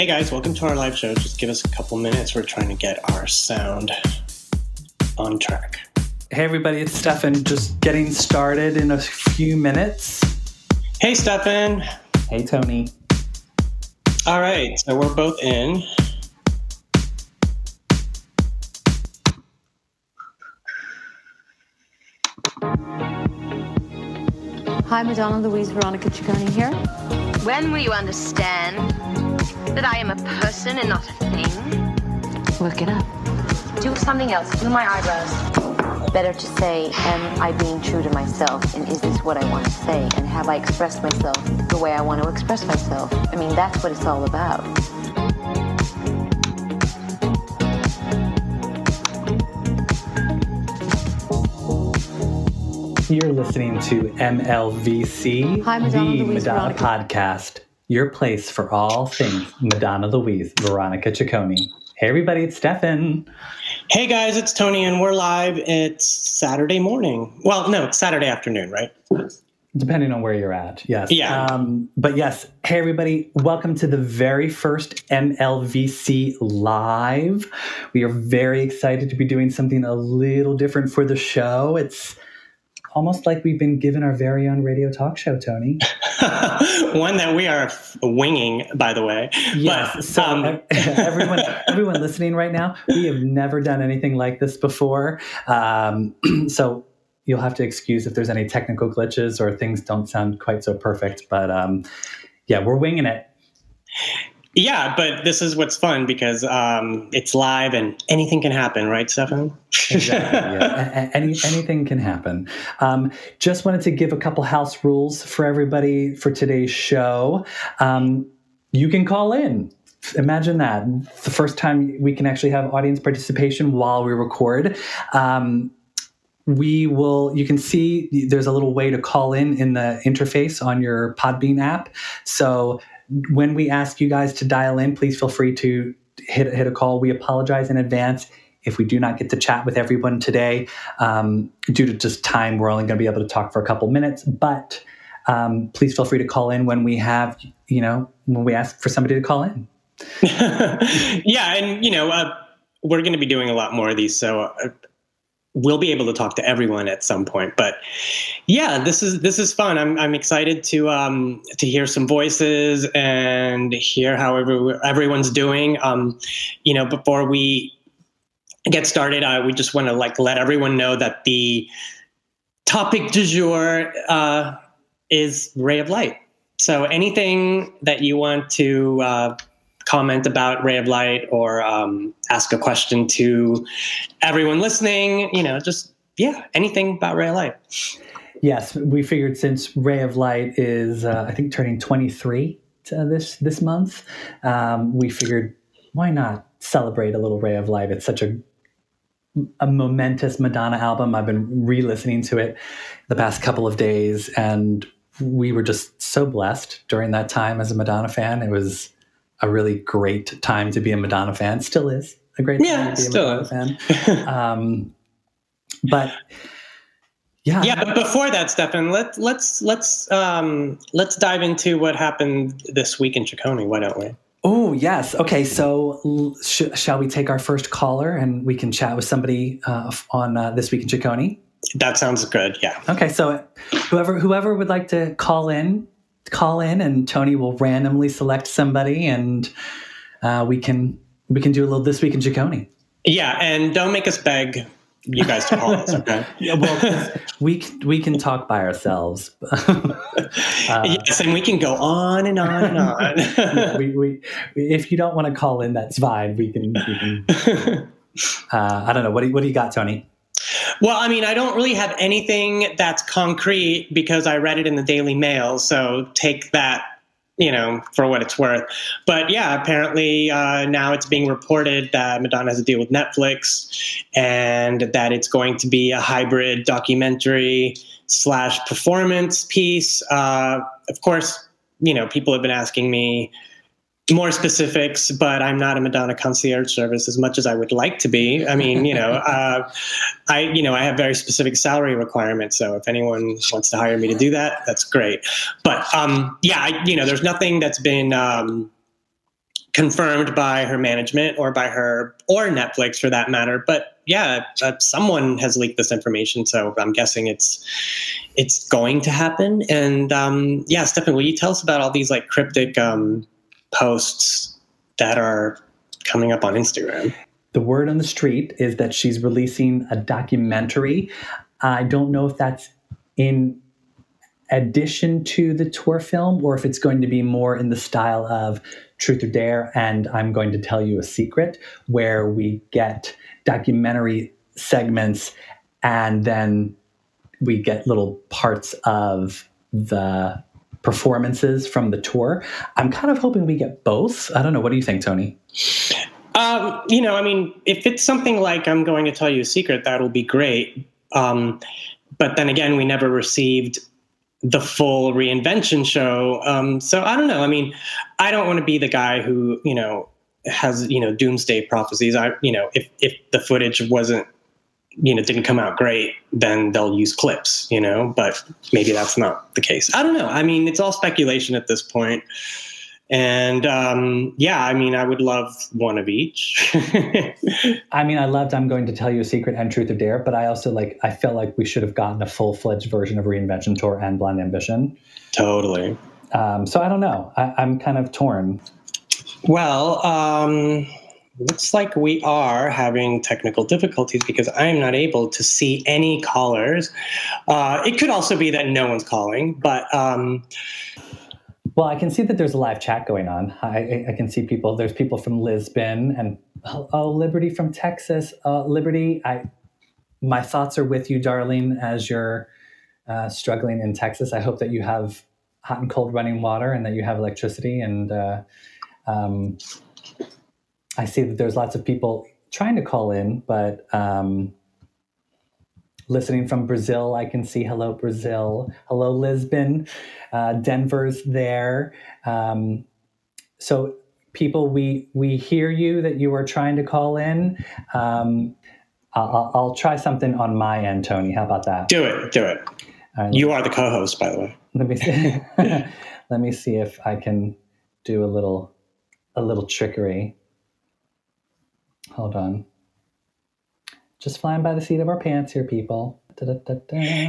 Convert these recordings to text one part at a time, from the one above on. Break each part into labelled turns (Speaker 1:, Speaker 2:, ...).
Speaker 1: Hey guys, welcome to our live show. Just give us a couple minutes. We're trying to get our sound on track.
Speaker 2: Hey everybody, it's Stefan. Just getting started in a few minutes.
Speaker 1: Hey Stefan.
Speaker 2: Hey Tony.
Speaker 1: All right, so we're both in.
Speaker 3: Hi, Madonna Louise Veronica Ciccone here.
Speaker 4: When will you understand that I am a person and not a thing?
Speaker 3: Look it up.
Speaker 4: Do something else. Do my eyebrows.
Speaker 3: Better to say, am I being true to myself? And is this what I want to say? And have I expressed myself the way I want to express myself? I mean, that's what it's all about.
Speaker 2: You're listening to MLVC,
Speaker 3: Hi, Madonna
Speaker 2: the
Speaker 3: Louise
Speaker 2: Madonna
Speaker 3: Veronica.
Speaker 2: podcast, your place for all things Madonna Louise, Veronica Ciccone. Hey everybody, it's Stefan.
Speaker 1: Hey guys, it's Tony, and we're live. It's Saturday morning. Well, no, it's Saturday afternoon, right?
Speaker 2: Depending on where you're at, yes.
Speaker 1: Yeah.
Speaker 2: Um, but yes, hey everybody, welcome to the very first MLVC live. We are very excited to be doing something a little different for the show. It's almost like we've been given our very own radio talk show, Tony.
Speaker 1: One that we are winging, by the way.
Speaker 2: Yes.
Speaker 1: But,
Speaker 2: so
Speaker 1: um,
Speaker 2: everyone, everyone listening right now, we have never done anything like this before. Um, so you'll have to excuse if there's any technical glitches or things don't sound quite so perfect. But um, yeah, we're winging it.
Speaker 1: Yeah, but this is what's fun because um, it's live and anything can happen, right, Stefan?
Speaker 2: Exactly. yeah. Any, anything can happen. Um, just wanted to give a couple house rules for everybody for today's show. Um, you can call in. Imagine that. The first time we can actually have audience participation while we record. Um, we will you can see there's a little way to call in in the interface on your podbean app so when we ask you guys to dial in please feel free to hit, hit a call. We apologize in advance if we do not get to chat with everyone today um, due to just time we're only going to be able to talk for a couple minutes. But um, please feel free to call in when we have you know when we ask for somebody to call in.
Speaker 1: Yeah, and you know, uh, we're going to be doing a lot more of these, so uh, we'll be able to talk to everyone at some point. But yeah, this is this is fun. I'm I'm excited to um to hear some voices and hear how every, everyone's doing. Um, you know, before we get started, uh, we just want to like let everyone know that the topic du jour uh, is ray of light. So anything that you want to uh, comment about Ray of Light or um, ask a question to everyone listening, you know, just, yeah, anything about Ray of Light.
Speaker 2: Yes, we figured since Ray of Light is, uh, I think, turning 23 to this this month, um, we figured why not celebrate a little Ray of Light? It's such a a momentous Madonna album. I've been re-listening to it the past couple of days, and we were just so blessed during that time as a Madonna fan. It was a really great time to be a Madonna fan. Still is a great time
Speaker 1: Yeah,
Speaker 2: to be a Madonna
Speaker 1: is.
Speaker 2: fan. Um, but yeah,
Speaker 1: Yeah, but before that, Stefan, let's let's let's um, let's dive into what happened this week in Ciccone. Why don't we?
Speaker 2: Oh, yes. Okay, so sh- shall we take our first caller and we can chat with somebody uh, on uh, This Week in Ciccone?
Speaker 1: That sounds good. Yeah.
Speaker 2: Okay, so whoever whoever would like to call in, call in, and Tony will randomly select somebody, and uh, we can we can do a little This Week in Ciccone.
Speaker 1: Yeah, and don't make us beg you guys to call us. Okay.
Speaker 2: Yeah, well, we we can talk by ourselves. Uh,
Speaker 1: yes, and we can go on and on and on.
Speaker 2: we, we, if you don't want to call in, that's fine. We can. We can uh, I don't know. What do you, what do you got, Tony?
Speaker 1: Well, I mean, I don't really have anything that's concrete because I read it in the Daily Mail. So take that, you know, for what it's worth. But yeah, apparently uh, now it's being reported that Madonna has a deal with Netflix and that it's going to be a hybrid documentary slash performance piece. Uh, of course, you know, people have been asking me more specifics, but I'm not a Madonna concierge service as much as I would like to be. I mean, you know, uh, I, you know, I have very specific salary requirements. So if anyone wants to hire me to do that, that's great. But um, yeah, I, you know, there's nothing that's been um, confirmed by her management or by her or Netflix for that matter. But yeah, uh, someone has leaked this information, so I'm guessing it's it's going to happen. And um, yeah, Stefan, will you tell us about all these like cryptic um, posts that are coming up on Instagram?
Speaker 2: The word on the street is that she's releasing a documentary. I don't know if that's in addition to the tour film or if it's going to be more in the style of Truth or Dare and I'm going to tell you a secret, where we get documentary segments and then we get little parts of the performances from the tour. I'm kind of hoping we get both. I don't know. What do you think, Tony?
Speaker 1: Um, you know, I mean, if it's something like I'm going to tell you a secret, that'll be great. Um, but then again, we never received the full reinvention show. Um, so I don't know. I mean, I don't want to be the guy who you know has you know doomsday prophecies. I you know if if the footage wasn't you know didn't come out great, then they'll use clips. You know, but maybe that's not the case. I don't know. I mean, it's all speculation at this point. And um, yeah, I mean, I would love one of each.
Speaker 2: I mean, I loved I'm going to tell you a secret and Truth or Dare, but I also like I felt like we should have gotten a full fledged version of Reinvention Tour and Blind Ambition.
Speaker 1: Totally.
Speaker 2: Um, so I don't know. I, am kind of torn.
Speaker 1: Well, um, looks like we are having technical difficulties because I am not able to see any callers. Uh, it could also be that no one's calling, but. Um,
Speaker 2: well, I can see that there's a live chat going on. I, I can see people. There's people from Lisbon and oh, Liberty from Texas. Uh, Liberty, I, my thoughts are with you, darling, as you're uh, struggling in Texas. I hope that you have hot and cold running water and that you have electricity. And uh, um, I see that there's lots of people trying to call in, but um, listening from Brazil, I can see hello, Brazil. Hello, Lisbon. Uh, Denver's there. Um, so people, we we hear you that you are trying to call in. Um, I'll, I'll, try something on my end, Tony. How about that?
Speaker 1: Do it. Do it. Right, you are the co-host, by the way.
Speaker 2: Let me see. let me see if I can do a little a little trickery. Hold on. Just flying by the seat of our pants here, people.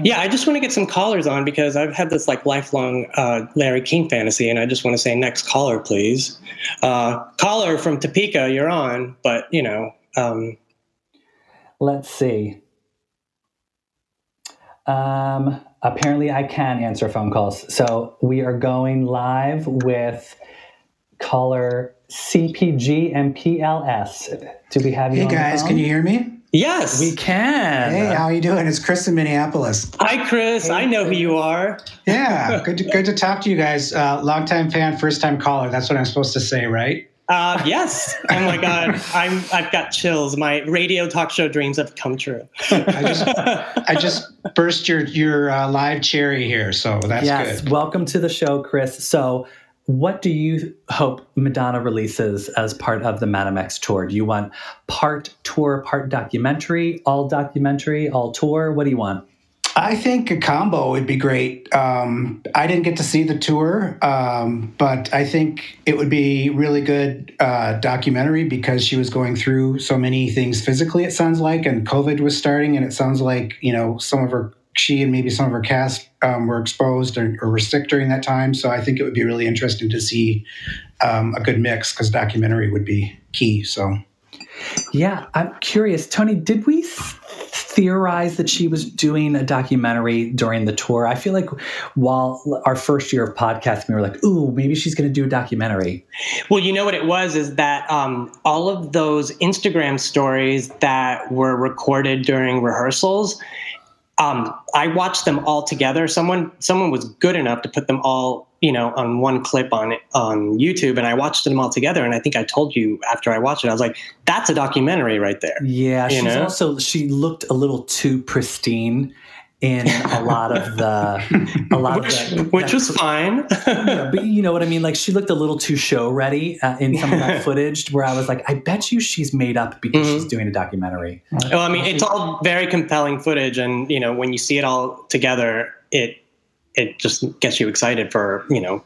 Speaker 1: Yeah, I just want to get some callers on because I've had this like lifelong uh, Larry King fantasy, and I just want to say next caller, please. Uh, caller from Topeka, you're on, but you know. Um,
Speaker 2: Let's see. Um, apparently, I can answer phone calls, so we are going live with caller CPG and PLS. Do we have you?
Speaker 5: Hey guys, can you hear me?
Speaker 1: Yes,
Speaker 2: we can.
Speaker 5: Hey, how are you doing? It's Chris in Minneapolis.
Speaker 1: Hi, Chris. Hey, I know who you are.
Speaker 5: Yeah, good to, good to talk to you guys. Uh, longtime fan, first time caller. That's what I'm supposed to say, right?
Speaker 1: Uh, yes. Oh my God, I'm I've got chills. My radio talk show dreams have come true.
Speaker 5: I just I just burst your your uh, live cherry here, so that's yes.
Speaker 2: good. Welcome to the show, Chris. So what do you hope Madonna releases as part of the Madame X tour? Do you want part tour, part documentary, all documentary, all tour? What do you want?
Speaker 5: I think a combo would be great. Um, I didn't get to see the tour, um, but I think it would be really good uh, documentary because she was going through so many things physically. It sounds like, and COVID was starting, and it sounds like you know some of her she and maybe some of her cast um, were exposed or, or, were sick during that time. So I think it would be really interesting to see um, a good mix because documentary would be key. So,
Speaker 2: yeah, I'm curious, Tony. Did we theorize that she was doing a documentary during the tour? I feel like while our first year of podcasting, we were like, "Ooh, maybe she's going to do a documentary."
Speaker 1: Well, you know what it was is that um, all of those Instagram stories that were recorded during rehearsals um, I watched them all together. Someone someone was good enough to put them all, you know, on one clip on on YouTube, and I watched them all together. And I think I told you after I watched it, I was like, "That's a documentary right there."
Speaker 2: Yeah, you she's know? also she looked a little too pristine in a lot of the a lot
Speaker 1: which,
Speaker 2: of the,
Speaker 1: which was fine
Speaker 2: yeah, but you know what i mean like she looked a little too show ready uh, in some of that footage where i was like i bet you she's made up because mm-hmm. she's doing a documentary
Speaker 1: well i mean it's all very compelling footage and you know when you see it all together it it just gets you excited for you know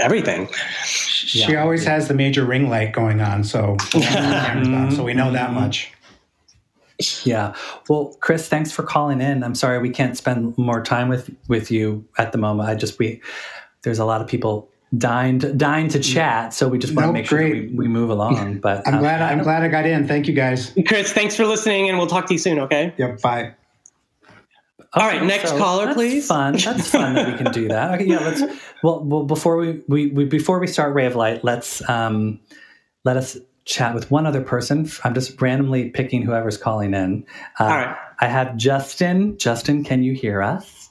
Speaker 1: everything.
Speaker 5: She always has the major ring light going on, so so we know that much.
Speaker 2: Yeah. Well, Chris, thanks for calling in. I'm sorry we can't spend more time with with you at the moment. I just we there's a lot of people dying to, dying to chat, so we just want to
Speaker 5: Nope,
Speaker 2: make sure we, we move along. But
Speaker 5: I'm
Speaker 2: um,
Speaker 5: glad I'm glad I got in. Thank you guys.
Speaker 1: Chris, thanks for listening, and we'll talk to you soon. Okay.
Speaker 5: Yep. Bye.
Speaker 1: All right, next caller,
Speaker 2: that's
Speaker 1: please.
Speaker 2: Fun. That's fun that we can do that. Okay, yeah. Let's. Well, well before we, we, we before we start Ray of Light, let's um, let us chat with one other person. I'm just randomly picking whoever's calling in. Uh,
Speaker 1: All right.
Speaker 2: I have Justin. Justin, can you hear us?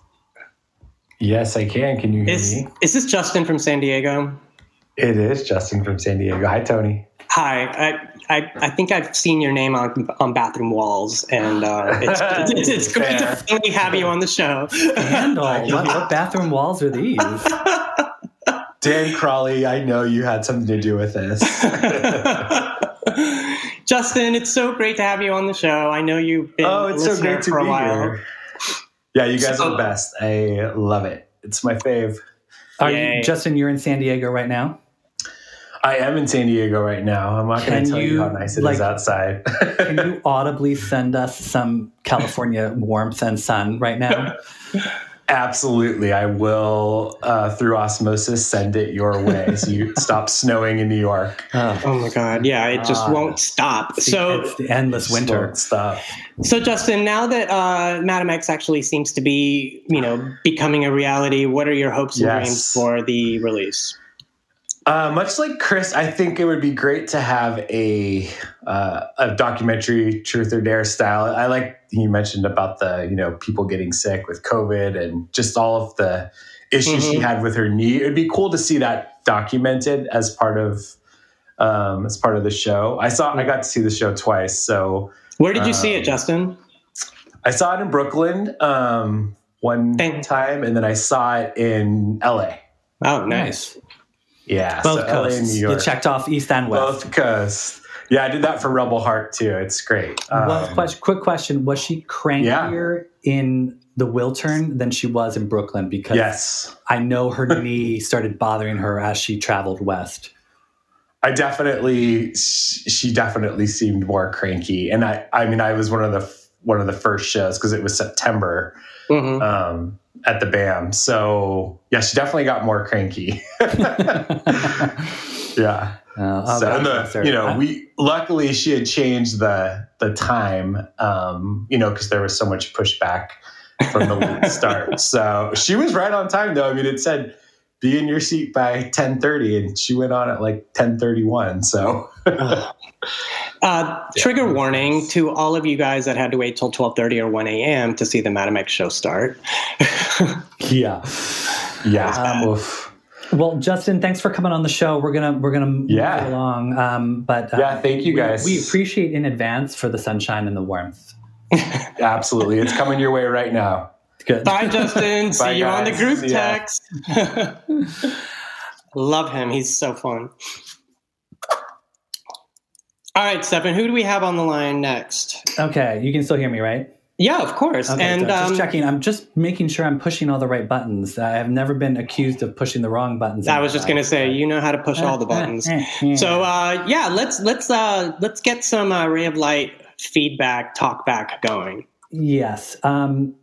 Speaker 6: Yes, I can. Can you hear
Speaker 1: Is
Speaker 6: me?
Speaker 1: is this Justin from San Diego?
Speaker 6: It is Justin from San Diego. Hi, Tony.
Speaker 1: Hi, I, I, I think I've seen your name on on bathroom walls, and uh, it's, it's, it's great to finally have you on the show.
Speaker 2: Handle. what, what bathroom walls are these?
Speaker 6: Dan Crawley, I know you had something to do with this.
Speaker 1: Justin, it's so great to have you on the show. I know you've been
Speaker 6: oh,
Speaker 1: a
Speaker 6: it's so great to
Speaker 1: for a
Speaker 6: be
Speaker 1: while.
Speaker 6: here. Yeah, you guys
Speaker 1: So-
Speaker 6: are the best. I love it. It's my fave.
Speaker 2: Are you, Justin? You're in San Diego right now.
Speaker 6: I am in San Diego right now. I'm not going to tell you,
Speaker 2: you,
Speaker 6: how nice it is
Speaker 2: like-
Speaker 6: outside.
Speaker 2: Can you audibly send us some California warmth and sun right now?
Speaker 6: Absolutely. I will, uh, through osmosis, send it your way so you stop snowing in New York.
Speaker 2: Oh,
Speaker 1: Oh my God! Yeah, it just
Speaker 2: Ah.
Speaker 1: won't stop.
Speaker 2: it's the-
Speaker 1: So,
Speaker 2: it's the endless winter.
Speaker 6: won't Stop.
Speaker 1: so Justin, now that uh, Madame X actually seems to be, you know, becoming a reality, what are your hopes and dreams for the release?
Speaker 6: Uh, much like Chris, I think it would be great to have a uh, a documentary truth or dare style. I like you mentioned about the you know people getting sick with COVID and just all of the issues she
Speaker 1: Mhm.
Speaker 6: had with her knee. It'd be cool to see that documented as part of um, as part of the show. I saw I got to see the show twice, so
Speaker 1: Where did you see it,
Speaker 6: Um,
Speaker 1: Justin?
Speaker 6: I saw it in Brooklyn um, one
Speaker 1: Thank-
Speaker 6: time, and then I saw it in LA.
Speaker 1: Oh, nice.
Speaker 6: Yeah,
Speaker 2: Both
Speaker 6: so LA and
Speaker 2: coasts.
Speaker 6: New
Speaker 2: You
Speaker 6: York.
Speaker 2: checked off East and West.
Speaker 6: Both coasts. Yeah, I did that for Rebel Heart too. It's great.
Speaker 2: Well,
Speaker 6: Um,
Speaker 2: question, quick question: Was she crankier in the Wiltern than she was in Brooklyn? Because
Speaker 6: yes,
Speaker 2: I know her knee started bothering her as she traveled west.
Speaker 6: I definitely. She definitely seemed more cranky, and I. I mean, I was one of the one of the first shows because it was September
Speaker 1: hmm
Speaker 6: um, at the BAM. So yeah, she definitely got more cranky. yeah.
Speaker 2: Uh, oh,
Speaker 6: so and the, you know, we luckily she had changed the the time, um, you know, because there was so much pushback from the late start. So she was right on time, though. I mean, it said be in your seat by ten thirty, and she went on at like ten thirty one. So
Speaker 1: Uh, trigger warning to all of you guys that had to wait till 12.30 or 1 a.m. to see the Madame X show start.
Speaker 2: yeah.
Speaker 6: yeah,
Speaker 2: Um. Well, Justin, thanks for coming on the show. We're gonna we're gonna move
Speaker 6: Yeah.
Speaker 2: it along. Um, but uh,
Speaker 6: Yeah, thank you guys.
Speaker 2: We, appreciate in advance for the sunshine and the warmth.
Speaker 6: absolutely, it's coming your way right now.
Speaker 2: Good.
Speaker 1: Bye, Justin. See
Speaker 6: Bye,
Speaker 1: you on the group
Speaker 6: See
Speaker 1: text. Love him. He's so fun. All right, Stefan, who do we have on the line next?
Speaker 2: Okay, you can still hear me, right?
Speaker 1: Yeah, of course.
Speaker 2: Okay,
Speaker 1: and
Speaker 2: so just
Speaker 1: um,
Speaker 2: checking. I'm just making sure I'm pushing all the right buttons. I have never been accused of pushing the wrong buttons.
Speaker 1: I was just going to say, you know how to push all the buttons. So uh, yeah, let's let's uh, let's get some uh, ray of light feedback, talk back going.
Speaker 2: Yes. Um,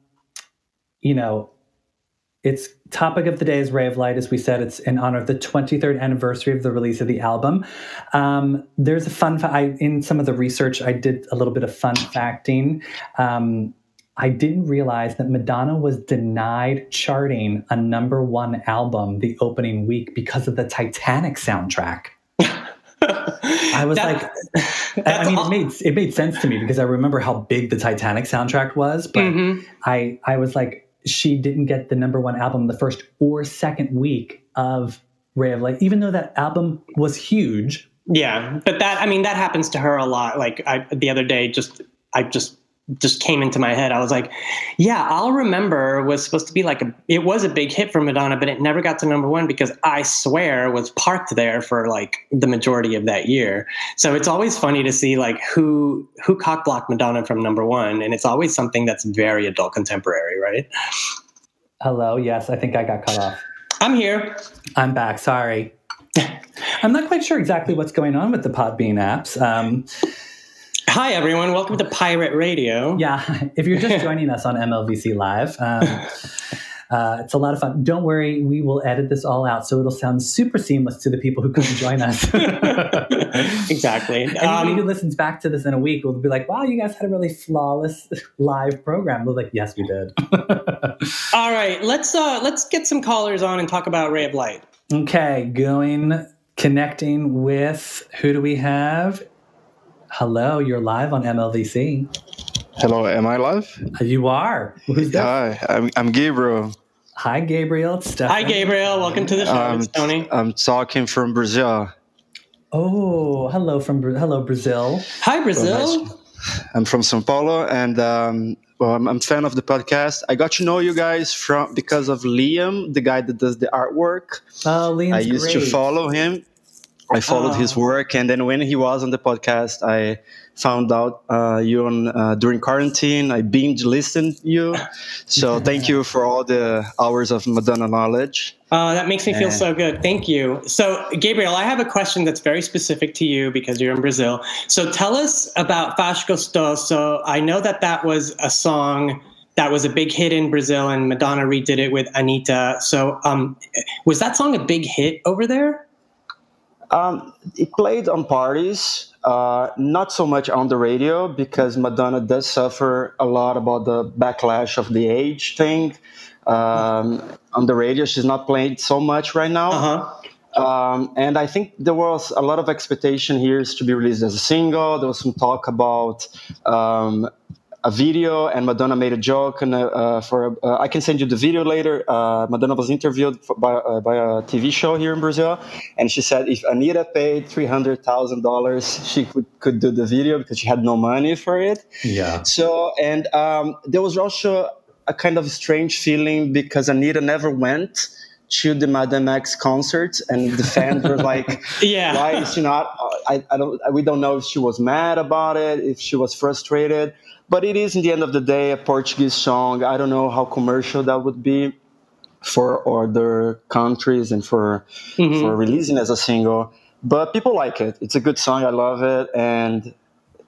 Speaker 2: you know, it's topic of the day is Ray of Light. As we said, it's in honor of the 23rd anniversary of the release of the album. Um, there's a fun fa- I, in some of the research. I did a little bit of fun facting. Um, I didn't realize that Madonna was denied charting a number one album the opening week because of the Titanic soundtrack. I was
Speaker 1: That-
Speaker 2: like, I- mean,
Speaker 1: all-
Speaker 2: it made it made sense to me because I remember how big the Titanic soundtrack was, but
Speaker 1: Mhm.
Speaker 2: I I was like, she didn't get the number one album the first or second week of Ray of Light, even though that album was huge.
Speaker 1: Yeah, but that I mean that happens to her a lot. Like I, the other day, just I just just came into my head. I was like, yeah, I'll remember was supposed to be like a it was a big hit for Madonna, but it never got to number one because I swear was parked there for like the majority of that year. So it's always funny to see like who who cockblocked Madonna from number one, and it's always something that's very adult contemporary, right?
Speaker 2: Hello, yes, I think I got cut off.
Speaker 1: I'm here.
Speaker 2: I'm back. Sorry. I'm not quite sure exactly what's going on with the Podbean apps. Um,
Speaker 1: Hi, everyone. Welcome to Pirate Radio.
Speaker 2: yeah, if you're just joining us on MLVC Live, um, uh, it's a lot of fun. Don't worry, we will edit this all out so it'll sound super seamless to the people who couldn't join us.
Speaker 1: exactly.
Speaker 2: Anybody
Speaker 1: Um,
Speaker 2: who listens back to this in a week will be like, wow, you guys had a really flawless live program. We're like, yes, we did.
Speaker 1: all right, let's uh, let's get some callers on and talk about Ray of Light.
Speaker 2: okay, going, connecting with who do we have? Hello, you're live on MLVC.
Speaker 7: Hello, am I live?
Speaker 2: Uh, You are. Who's that?
Speaker 7: Hi, I'm, I'm Gabriel.
Speaker 2: Hi, Gabriel. It's Stefan.
Speaker 1: Hi, Gabriel. Welcome to the show.
Speaker 7: Um,
Speaker 1: it's Tony.
Speaker 7: I'm talking from Brazil.
Speaker 2: Oh, hello from Bra- hello Brazil.
Speaker 1: Hi, Brazil.
Speaker 7: I'm from São Paulo, and um, well, I'm, I'm a fan of the podcast. I got to know you guys from because of Liam, the guy that does the artwork.
Speaker 2: Oh, Liam's
Speaker 7: I used to follow him. I followed his work, and then when he was on the podcast, I found out uh, you on uh, during quarantine. I binge listened you, so thank you for all the hours of Madonna knowledge.
Speaker 1: Uh, that makes me feel so good. Thank you. So, Gabriel, I have a question that's very specific to you because you're in Brazil. So, tell us about Faz Gostoso. I know that that was a song that was a big hit in Brazil, and Madonna redid it with Anitta. So, um, was that song a big hit over there?
Speaker 7: Um, it played on parties, uh, not so much on the radio because Madonna does suffer a lot about the backlash of the age thing. Um, on the radio, she's not playing so much right now.
Speaker 1: Uh huh.
Speaker 7: Um, and I think there was a lot of expectation here is to be released as a single. There was some talk about um, a video, and Madonna made a joke. And uh, uh, for uh, I can send you the video later. Uh, Madonna was interviewed for, by uh, by a TV show here in Brazil, and she said if Anitta paid three hundred thousand dollars, she could could do the video because she had no money for it.
Speaker 2: Yeah.
Speaker 7: So, and um, there was also a kind of strange feeling because Anitta never went to the Madame X concert, and the fans were like,
Speaker 1: Yeah.
Speaker 7: "Why is she not?" I, I don't. We don't know if she was mad about it, if she was frustrated. But it is, in the end of the day, a Portuguese song. I don't know how commercial that would be for other countries and for
Speaker 1: Mhm.
Speaker 7: for releasing as a single. But people like it. It's a good song. I love it, and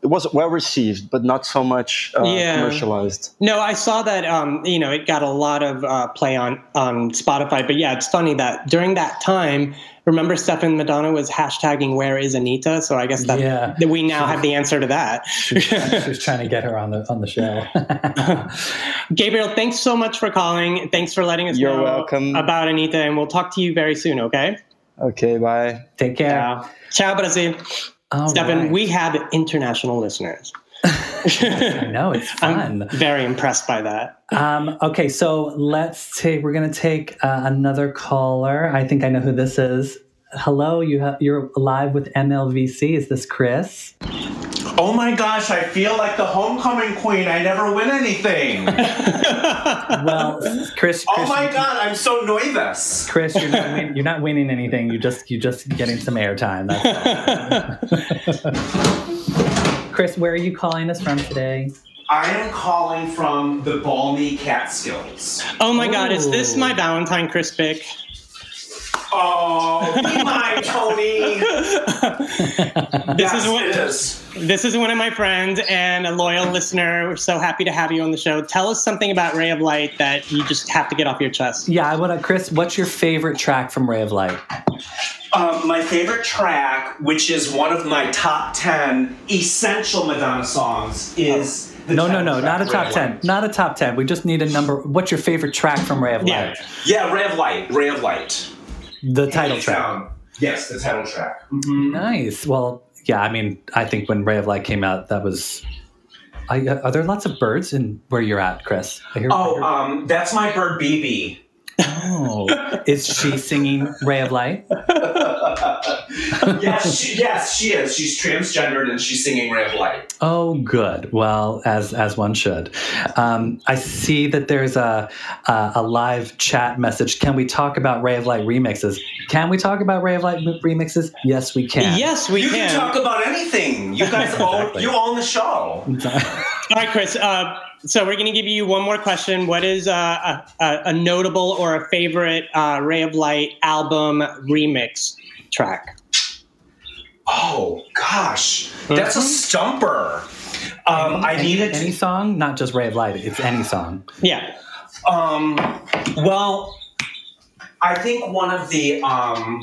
Speaker 7: it was well received, but not so much uh,
Speaker 1: Yeah.
Speaker 7: commercialized.
Speaker 1: No, I saw that. Um, you know, it got a lot of uh, play on on Spotify. But yeah, it's funny that during that time, remember, Stefan Madonna was hashtagging "Where is Anitta?" So I guess that,
Speaker 2: Yeah.
Speaker 1: that we now have the answer to that.
Speaker 2: She's, she's trying to get her on the on the show.
Speaker 1: Gabriel, thanks so much for calling. Thanks for letting us
Speaker 7: You're
Speaker 1: know
Speaker 7: welcome.
Speaker 1: about Anitta, and we'll talk to you very soon. Okay?
Speaker 7: Okay, bye.
Speaker 2: Take care.
Speaker 1: Ciao, Ciao, Brazil.
Speaker 2: All
Speaker 1: Stefan,
Speaker 2: right.
Speaker 1: we have international listeners.
Speaker 2: I know it's fun.
Speaker 1: I'm very impressed by that.
Speaker 2: Um, okay, so let's take. We're gonna take uh, another caller. I think I know who this is. Hello, you have you're live with MLVC. Is this Chris?
Speaker 8: Oh my gosh, I feel like the homecoming queen. I never win anything.
Speaker 2: Well, Chris. Oh Chris
Speaker 8: oh my god, I'm so nervous.
Speaker 2: Chris, you're not, win- you're not winning anything. You just you just getting some airtime. Chris, where are you calling us from today?
Speaker 8: I am calling from the balmy Catskills.
Speaker 1: oh my God, is this my Valentine Crispic?
Speaker 8: Oh, be mine, Tony.
Speaker 1: This
Speaker 8: yes,
Speaker 1: is what
Speaker 8: it is.
Speaker 1: This is one of my friends and a loyal listener. We're so happy to have you on the show. Tell us something about Ray of Light that you just have to get off your chest.
Speaker 2: Yeah, I want to. Chris, what's your favorite track from Ray of Light?
Speaker 8: Um, my favorite track, which is one of my top 10 essential Madonna songs, is. The
Speaker 2: No, no,
Speaker 8: title
Speaker 2: no, not a top ten. Not a top ten. We just need a number. What's your favorite track from Ray of Light?
Speaker 1: Yeah.
Speaker 8: Yeah, Ray of Light. Ray of Light.
Speaker 2: The title track.
Speaker 8: down. Yes, the title track. Mhm.
Speaker 2: Nice. Well, yeah. I mean, I think when Ray of Light came out, that was. I, are there lots of birds in where you're at, Chris? I hear, I
Speaker 8: Oh,
Speaker 2: hear-
Speaker 8: um, that's my bird BB.
Speaker 2: oh. is she singing Ray of Light?
Speaker 8: yes, she, yes, she is. She's transgendered and she's singing Ray of Light.
Speaker 2: Oh, good. Well, as as one should. Um, I see that there's a, a a live chat message. Can we talk about Ray of Light remixes? Can we talk about Ray of Light remixes? Yes, we can.
Speaker 1: Yes, we can.
Speaker 8: you
Speaker 1: can.
Speaker 8: can talk about anything. You guys own you own the show.
Speaker 1: All right, Chris. Uh, so we're going to give you one more question. What is uh, a, a, a notable or a favorite uh, Ray of Light album remix track?
Speaker 8: Oh gosh, that's a stumper. Um, I
Speaker 2: any,
Speaker 8: needed
Speaker 2: any song, not just Ray of Light. It's any song.
Speaker 1: Yeah.
Speaker 8: Um, well, I think one of the um,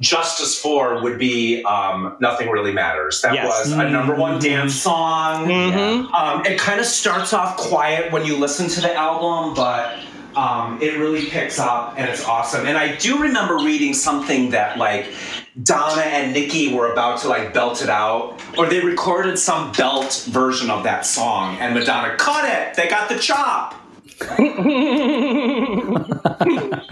Speaker 8: Justice for would be um, Nothing Really Matters. That
Speaker 1: Yes.
Speaker 8: was a number one dance song.
Speaker 1: Mhm.
Speaker 8: Um, it kind of starts off quiet when you listen to the album, but um, it really picks up and it's awesome. And I do remember reading something that like Donna and Niki were about to like belt it out, or they recorded some belt version of that song, and Madonna cut it. They got the chop.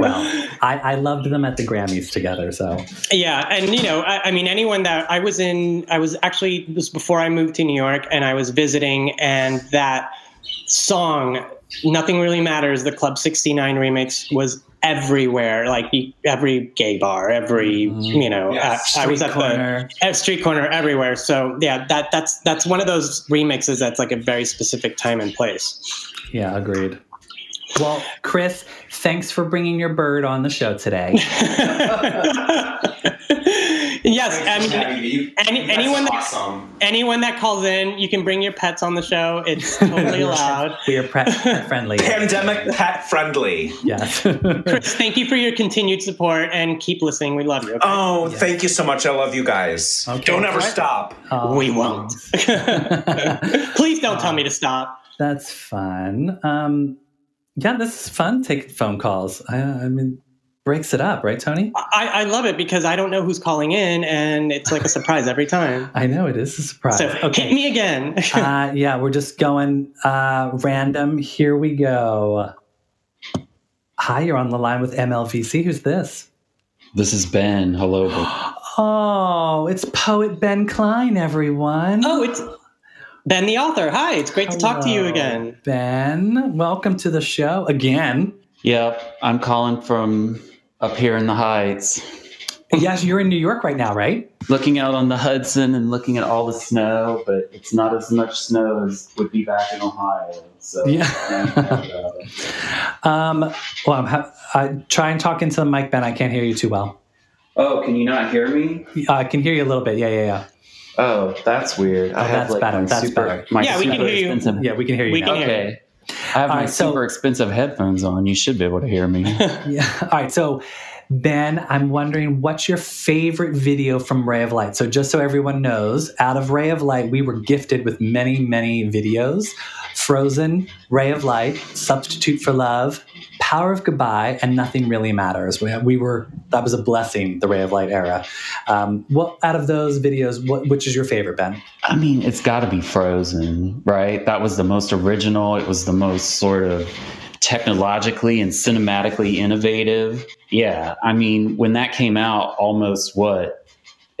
Speaker 2: Well, I, I loved them at the Grammys together. So
Speaker 1: Yeah, and you know, I, I mean, anyone that I was in, I was actually it was before I moved to New York, and I was visiting, and that song, "Nothing Really Matters," the Club '69 remix, was everywhere. Like every gay bar, every you know,
Speaker 8: Yes.
Speaker 1: uh, I was
Speaker 2: Street
Speaker 1: at
Speaker 2: corner.
Speaker 1: the at street corner everywhere. So yeah, that that's that's one of those remixes that's like a very specific time and place.
Speaker 2: yeah, agreed. Well, Chris, thanks for bringing your bird on the show today.
Speaker 1: yes, I mean, any, anyone that
Speaker 8: awesome.
Speaker 1: anyone that calls in, you can bring your pets on the show. It's totally allowed.
Speaker 2: we are pet friendly.
Speaker 8: Pandemic pet friendly.
Speaker 2: Yes.
Speaker 1: Chris, thank you for your continued support and keep listening. We love you. okay?
Speaker 8: Oh, thank you so much. I love you guys.
Speaker 2: Okay.
Speaker 8: Don't ever stop.
Speaker 2: Um,
Speaker 1: we won't. Please don't tell me to stop.
Speaker 2: That's fun. Um, yeah, this is fun. Taking phone calls. I, I mean, breaks it up, right, Tony?
Speaker 1: I, I love it because I don't know who's calling in, and it's like a surprise every time.
Speaker 2: I know it is a surprise.
Speaker 1: So hit me again.
Speaker 2: uh, yeah, we're just going uh, random. Here we go. Hi, you're on the line with MLVC. Who's this?
Speaker 9: This is Ben. Hello.
Speaker 2: Oh, it's poet Ben Klein, everyone.
Speaker 1: oh, it's Ben the author. Hi, it's great to talk to you again.
Speaker 2: Ben, welcome to the show again.
Speaker 9: Yep, I'm calling from up here in the Heights,
Speaker 2: Yes, you're in New York right now, right?
Speaker 9: looking out on the Hudson and looking at all the snow, but it's not as much snow as would be back in Ohio. So
Speaker 2: Yeah.
Speaker 9: I'm happy about it.
Speaker 2: Um, well, I'm ha- I try and talk into the mic, Ben. I can't hear you too well.
Speaker 9: oh, can you not hear me?
Speaker 2: Uh, I can hear you a little bit. Yeah, yeah, yeah.
Speaker 9: Oh, that's weird. I
Speaker 2: Oh,
Speaker 9: have
Speaker 2: that's
Speaker 9: like
Speaker 2: better,
Speaker 9: my
Speaker 2: that's
Speaker 9: super,
Speaker 2: better.
Speaker 9: my
Speaker 1: Yeah, we can hear you.
Speaker 9: expensive.
Speaker 2: Yeah, we can hear you
Speaker 1: We
Speaker 2: now.
Speaker 1: can hear you.
Speaker 9: I have my
Speaker 2: right, so-
Speaker 9: super expensive headphones on. You should be able to hear me.
Speaker 2: Yeah. All right. So, Ben, I'm wondering what's your favorite video from Ray of Light? So, just so everyone knows, out of Ray of Light, we were gifted with many, many videos Frozen, Ray of Light, Substitute for Love, Power of Goodbye, and Nothing Really Matters. We, we were, that was a blessing, the Ray of Light era. Um, what out of those videos, what, which is your favorite, Ben?
Speaker 9: I mean, it's got to be Frozen, right? That was the most original. It was the most sort of technologically and cinematically innovative. Yeah, I mean, when that came out, almost what?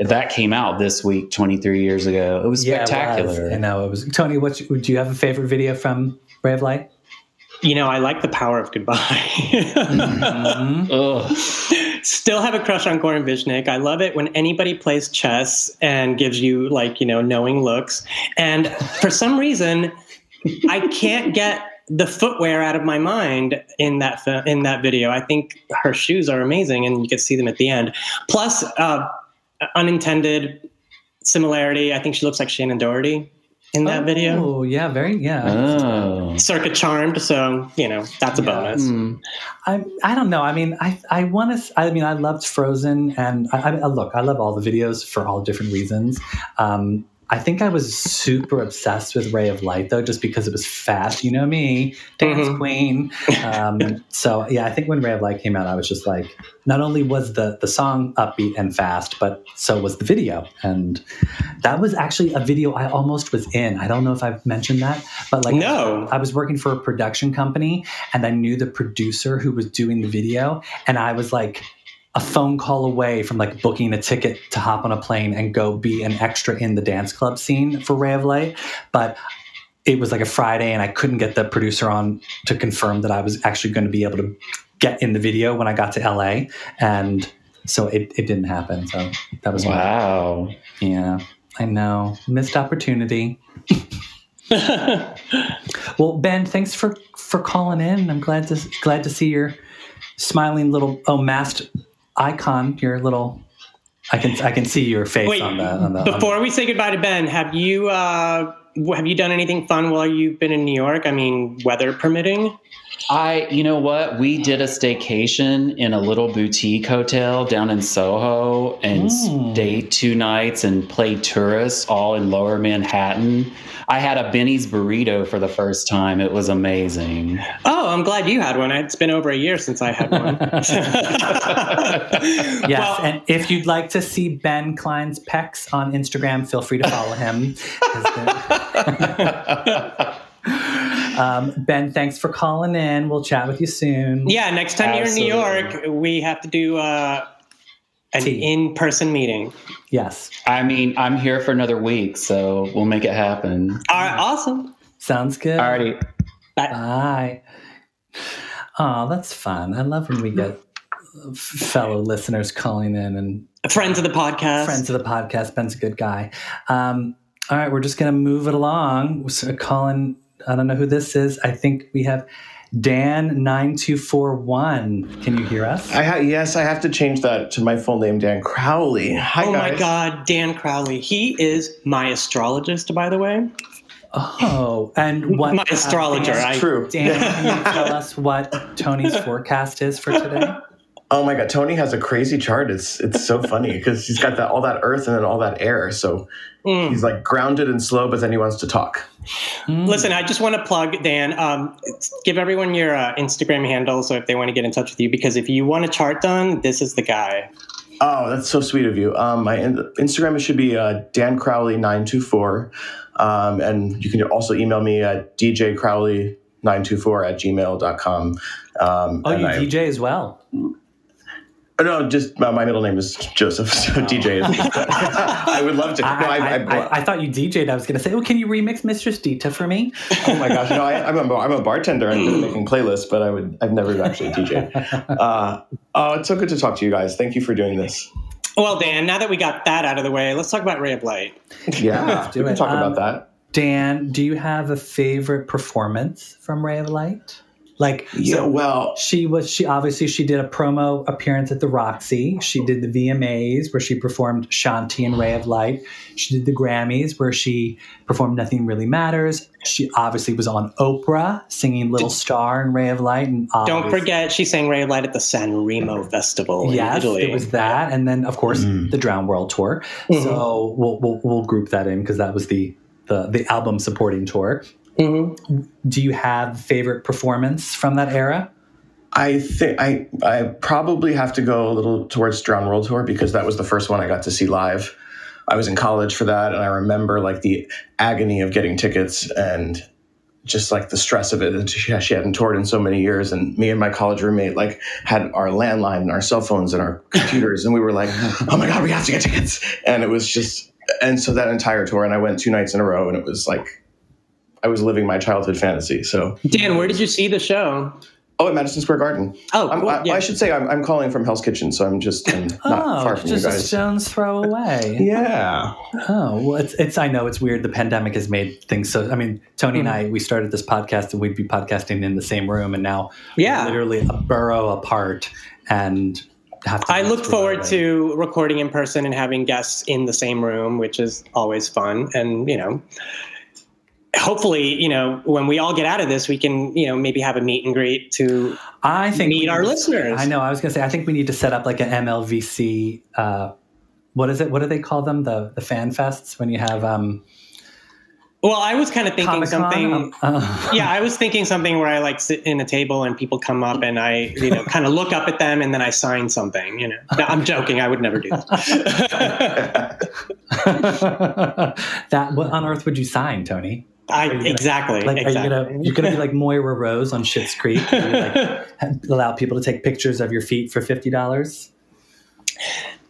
Speaker 9: That came out this week, 23 years ago, it was
Speaker 2: Yeah, it was.
Speaker 9: spectacular.
Speaker 2: I know it was. Tony, what do you have a favorite video from Ray of Light?
Speaker 1: You know, I like the power of goodbye.
Speaker 2: Mhm.
Speaker 1: Still have a crush on Goran Visnjic. I love it when anybody plays chess and gives you like, you know, knowing looks. And for some reason, I can't get the footwear out of my mind in that fi- in that video. I think her shoes are amazing, and you can see them at the end. Plus, uh, unintended similarity. I think she looks like Shannen Doherty in that video.
Speaker 2: Oh, yeah, very, yeah.
Speaker 9: Oh.
Speaker 1: Circa Charmed, so you know that's a
Speaker 2: Yeah.
Speaker 1: bonus.
Speaker 9: Hmm.
Speaker 2: I I don't know. I mean, I I want to. I mean, I loved Frozen, and I, I look, I love all the videos for all different reasons. Um, I think I was super obsessed with Ray of Light though, just because it was fast. You know me, dance
Speaker 1: Mhm.
Speaker 2: queen. Um, so yeah, I think when Ray of Light came out, I was just like, not only was the the song upbeat and fast, but so was the video, and that was actually a video I almost was in. I don't know if I've mentioned that, but like
Speaker 1: No.
Speaker 2: I was working for a production company and I knew the producer who was doing the video. And I was like a phone call away from like booking a ticket to hop on a plane and go be an extra in the dance club scene for Ray of Light. But it was like a Friday and I couldn't get the producer on to confirm that I was actually going to be able to get in the video when I got to LA. And so it, it didn't happen. So that was my,
Speaker 9: Wow.
Speaker 2: yeah, I know. Missed opportunity. well, Ben, thanks for for calling in. I'm glad to glad to see your smiling little oh masked icon. Your little I can I can see your face
Speaker 1: Wait,
Speaker 2: on the on the.
Speaker 1: Before
Speaker 2: on
Speaker 1: we say goodbye to Ben, have you uh, have you done anything fun while you've been in New York? I mean, weather permitting.
Speaker 9: I, you know what? We did a staycation in a little boutique hotel down in Soho and
Speaker 2: Mm.
Speaker 9: stayed two nights and played tourists all in lower Manhattan. I had a Benny's burrito for the first time. It was amazing.
Speaker 1: Oh, I'm glad you had one. It's been over a year since I had one.
Speaker 2: Yes,
Speaker 1: Well-
Speaker 2: and if you'd like to see Ben Klein's pecs on Instagram, feel free to follow him. um, ben, thanks for calling in. We'll chat with you soon.
Speaker 1: yeah, next time you're in New York, we have to do uh, an
Speaker 2: Tea.
Speaker 1: in-person meeting.
Speaker 2: Yes,
Speaker 9: I mean, I'm here for another week, so we'll make it happen.
Speaker 1: All right, awesome.
Speaker 2: sounds good.
Speaker 9: Alrighty.
Speaker 2: Bye. Oh, that's fun. I love when we get fellow listeners calling in and
Speaker 1: Friends of the podcast.
Speaker 2: friends of the podcast. Ben's a good guy. Um, all right, we're just going to move it along. So calling, I don't know who this is. I think we have Dan9241. Can you hear us?
Speaker 10: I ha- yes, I have to change that to my full name, Dan Crowley. Hi,
Speaker 1: oh my. God, Dan Crowley. He is my astrologist, by the way.
Speaker 2: Oh, and what?
Speaker 1: My astrologer.
Speaker 2: Dan,
Speaker 1: I-
Speaker 10: True.
Speaker 2: Dan, can you tell us what Tony's forecast is for today?
Speaker 10: Oh my God, Tony has a crazy chart. It's it's so funny because he's got that all that earth and then all that air. So
Speaker 1: Mm.
Speaker 10: he's like grounded and slow, but then he wants to talk.
Speaker 2: Hmm.
Speaker 1: Listen, I just want to plug Dan. Um, give everyone your uh, Instagram handle so if they want to get in touch with you, because if you want a chart done, this is the guy.
Speaker 10: Oh, that's so sweet of you. Um, my in- Instagram should be uh, Dan Crowley nine two four, um, and you can also email me at djcrowley924 at gmail.com. Um,
Speaker 2: Oh, you
Speaker 10: I-
Speaker 2: DJ as well.
Speaker 10: Oh, no, just uh, my middle name is Joseph, so DJ is. I would love to.
Speaker 2: I,
Speaker 10: no, I,
Speaker 2: I,
Speaker 10: I,
Speaker 2: I, I thought you DJ'd. I was going to say, oh, can you remix Mistress Dita for me?
Speaker 10: oh my gosh, no, I, I'm a I'm a bartender and been making playlists, but I would I've never actually DJ. Uh, oh, it's so good to talk to you guys. Thank you for doing this.
Speaker 1: Well, Dan, now that we got that out of the way, let's talk about Ray of Light.
Speaker 10: Yeah,
Speaker 2: Let's do
Speaker 10: we can
Speaker 2: it.
Speaker 10: talk
Speaker 2: Um,
Speaker 10: about that.
Speaker 2: Dan, do you have a favorite performance from Ray of Light? Like,
Speaker 10: Yeah,
Speaker 2: so
Speaker 10: well,
Speaker 2: she was she obviously she did a promo appearance at the Roxy. She did the VMAs where she performed Shanti and Ray of Light. She did the Grammys where she performed Nothing Really Matters. She obviously was on Oprah singing Little Star and Ray of Light. And
Speaker 1: Don't forget, she sang Ray of Light at the San Remo Festival
Speaker 2: Yes,
Speaker 1: Italy.
Speaker 2: it was that, and then of course
Speaker 10: Mm.
Speaker 2: the Drowned World tour.
Speaker 1: Mhm.
Speaker 2: So we'll, we'll we'll group that in because that was the the the album supporting tour.
Speaker 1: Mhm.
Speaker 2: Do you have favorite performance from that era?
Speaker 10: I think I I probably have to go a little towards Drowned World Tour because that was the first one I got to see live. I was in college for that, and I remember like the agony of getting tickets and just like the stress of it. And she, she hadn't toured in so many years, and me and my college roommate like had our landline and our cell phones and our computers, and we were like, "Oh my god, we have to get tickets!" And it was just, and so that entire tour, and I went two nights in a row, and it was like I was living my childhood fantasy. So,
Speaker 1: Dan, where did you see the show?
Speaker 10: oh, at Madison Square Garden.
Speaker 1: Oh,
Speaker 10: I'm,
Speaker 1: cool.
Speaker 10: I,
Speaker 1: yeah.
Speaker 10: I should say I'm, I'm calling from Hell's Kitchen, so I'm just I'm not
Speaker 2: oh,
Speaker 10: far from you
Speaker 2: just a
Speaker 10: guys.
Speaker 2: stone's throw away.
Speaker 10: Yeah.
Speaker 2: Oh, well, it's, it's, I know it's weird. The pandemic has made things so, I mean, Tony and
Speaker 1: Mm-hmm.
Speaker 2: I, we started this podcast and we'd be podcasting in the same room and now
Speaker 1: Yeah.
Speaker 2: we're literally a borough apart and have to
Speaker 1: I look forward to recording in person and having guests in the same room, which is always fun. And, you know, hopefully, you know, when we all get out of this, we can, you know, maybe have a meet and greet to
Speaker 2: I think
Speaker 1: meet our listeners.
Speaker 2: I know. I was going to say, I think we need to set up like an MLVC. Uh, what is it? What do they call them? The the fan fests when you have um,
Speaker 1: Well, I was kind of thinking
Speaker 2: Comic-Con?
Speaker 1: something.
Speaker 2: Um, uh,
Speaker 1: yeah, I was thinking something where I like sit in a table and people come up and I, you know, kind of look up at them and then I sign something. You know, No, I'm joking. I would never do that.
Speaker 2: that what on earth would you sign, Tony?
Speaker 1: I
Speaker 2: gonna-
Speaker 1: exactly.
Speaker 2: Like,
Speaker 1: exactly.
Speaker 2: are you gonna you're gonna be like Moira Rose on Schitt's Creek? Where you, like, allow people to take pictures of your feet for fifty dollars.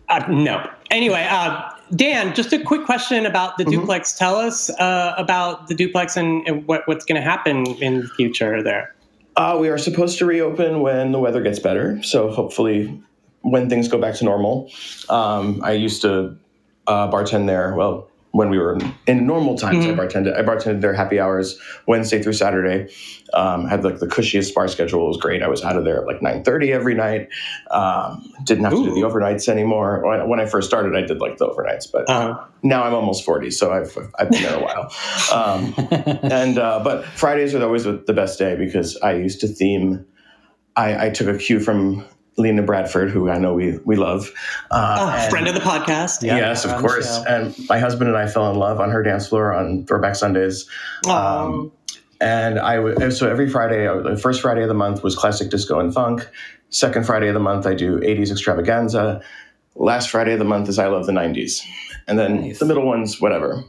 Speaker 1: Uh, no. Anyway, uh, Dan, just a quick question about the
Speaker 10: Mhm.
Speaker 1: duplex. Tell us uh, about the duplex and, and what, what's going to happen in the future there.
Speaker 10: Uh, we are supposed to reopen when the weather gets better. So hopefully, when things go back to normal. Um, I used to uh, bartend there. Well, when we were in normal times.
Speaker 1: Mhm.
Speaker 10: I bartended. I bartended their happy hours Wednesday through Saturday. Um, had like the cushiest bar schedule. It was great. I was out of there at like nine thirty every night. Um, didn't have to do the overnights anymore. When, when I first started, I did like the overnights, but
Speaker 1: Uh,
Speaker 10: now I'm almost forty, so I've I've been there a while. Um, and uh, but Fridays are always the best day because I used to theme. I, I took a cue from Lena Bradford, who I know we we love. Uh,
Speaker 1: oh,
Speaker 10: and-
Speaker 1: friend of the podcast.
Speaker 10: yes, of course. And my husband and I fell in love on her dance floor on Throwback Sundays.
Speaker 1: Um,
Speaker 10: And I would so every Friday, the first Friday of the month was classic disco and funk. Second Friday of the month, I do 80s extravaganza. Last Friday of the month is I love the 90s, and then
Speaker 2: Nice.
Speaker 10: the middle ones, whatever.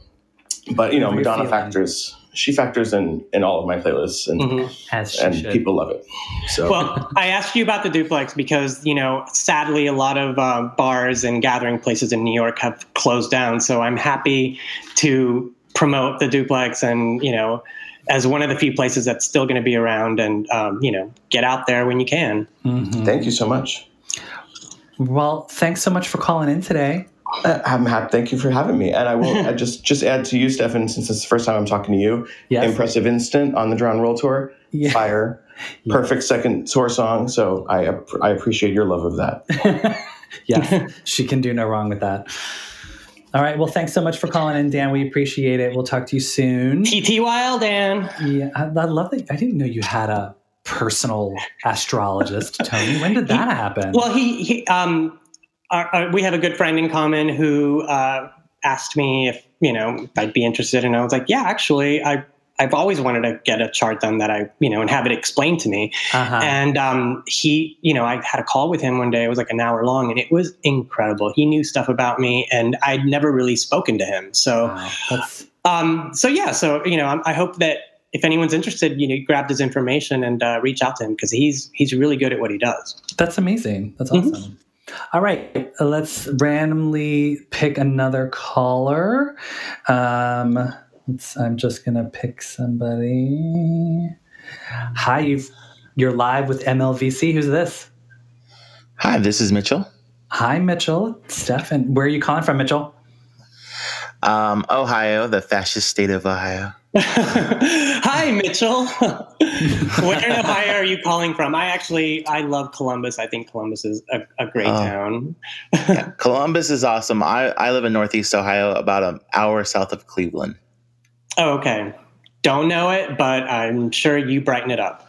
Speaker 10: But you know,
Speaker 2: Whatever
Speaker 10: Madonna
Speaker 2: feeling.
Speaker 10: factors. She factors in in all of my playlists, and
Speaker 1: mhm.
Speaker 2: As
Speaker 10: and
Speaker 2: should.
Speaker 10: people love it. So
Speaker 1: Well, I asked you about the duplex because you know, sadly, a lot of uh, bars and gathering places in New York have closed down. So I'm happy to promote the duplex, and you know, as one of the few places that's still going to be around, and um, you know, get out there when you can.
Speaker 2: Mhm.
Speaker 10: thank you so much.
Speaker 2: Well, thanks so much for calling in today.
Speaker 10: Uh, I'm happy. Thank you for having me. And I will I just just add to you, Stefan, since it's the first time I'm talking to you.
Speaker 2: Yes.
Speaker 10: Impressive instant on the Drowned World tour.
Speaker 2: Yeah.
Speaker 10: Fire. Perfect second tour song. So I I appreciate your love of that.
Speaker 2: yeah, she can do no wrong with that. All right. Well, thanks so much for calling in, Dan. We appreciate it. We'll talk to you soon.
Speaker 1: TT Wild, Dan.
Speaker 2: Yeah, I, I love that. I didn't know you had a personal astrologist, Tony. When did that happen?
Speaker 1: Well, he, he um, our, our, we have a good friend in common who uh, asked me if you know if I'd be interested, and I was like, yeah, actually, I I've always wanted to get a chart done that I you know and have it explained to me.
Speaker 2: uh-huh.
Speaker 1: And um, he, you know, I had a call with him one day. It was like an hour long, and it was incredible. He knew stuff about me, and I'd never really spoken to him. So,
Speaker 2: Wow,
Speaker 1: um, so yeah, so you know, I, I hope that if anyone's interested, you know, grab his information and uh, reach out to him because he's he's really good at what he does.
Speaker 2: that's amazing. That's
Speaker 1: Mhm.
Speaker 2: awesome. All right, let's randomly pick another caller. Um, let's, I'm just gonna pick somebody. Hi, you've, you're live with MLVC. Who's this?
Speaker 11: Hi, this is Mitchell.
Speaker 2: Hi, Mitchell. Stefan. Where are you calling from, Mitchell?
Speaker 11: Um, Ohio, the fascist state of Ohio.
Speaker 1: Hi, Mitchell. Where in Ohio are you calling from? I actually I love Columbus. I think Columbus is a, a great
Speaker 11: Oh.
Speaker 1: town.
Speaker 11: Columbus is awesome. I, I live in Northeast Ohio, about an hour south of Cleveland.
Speaker 1: Oh, okay. Don't know it, but I'm sure you brighten it up.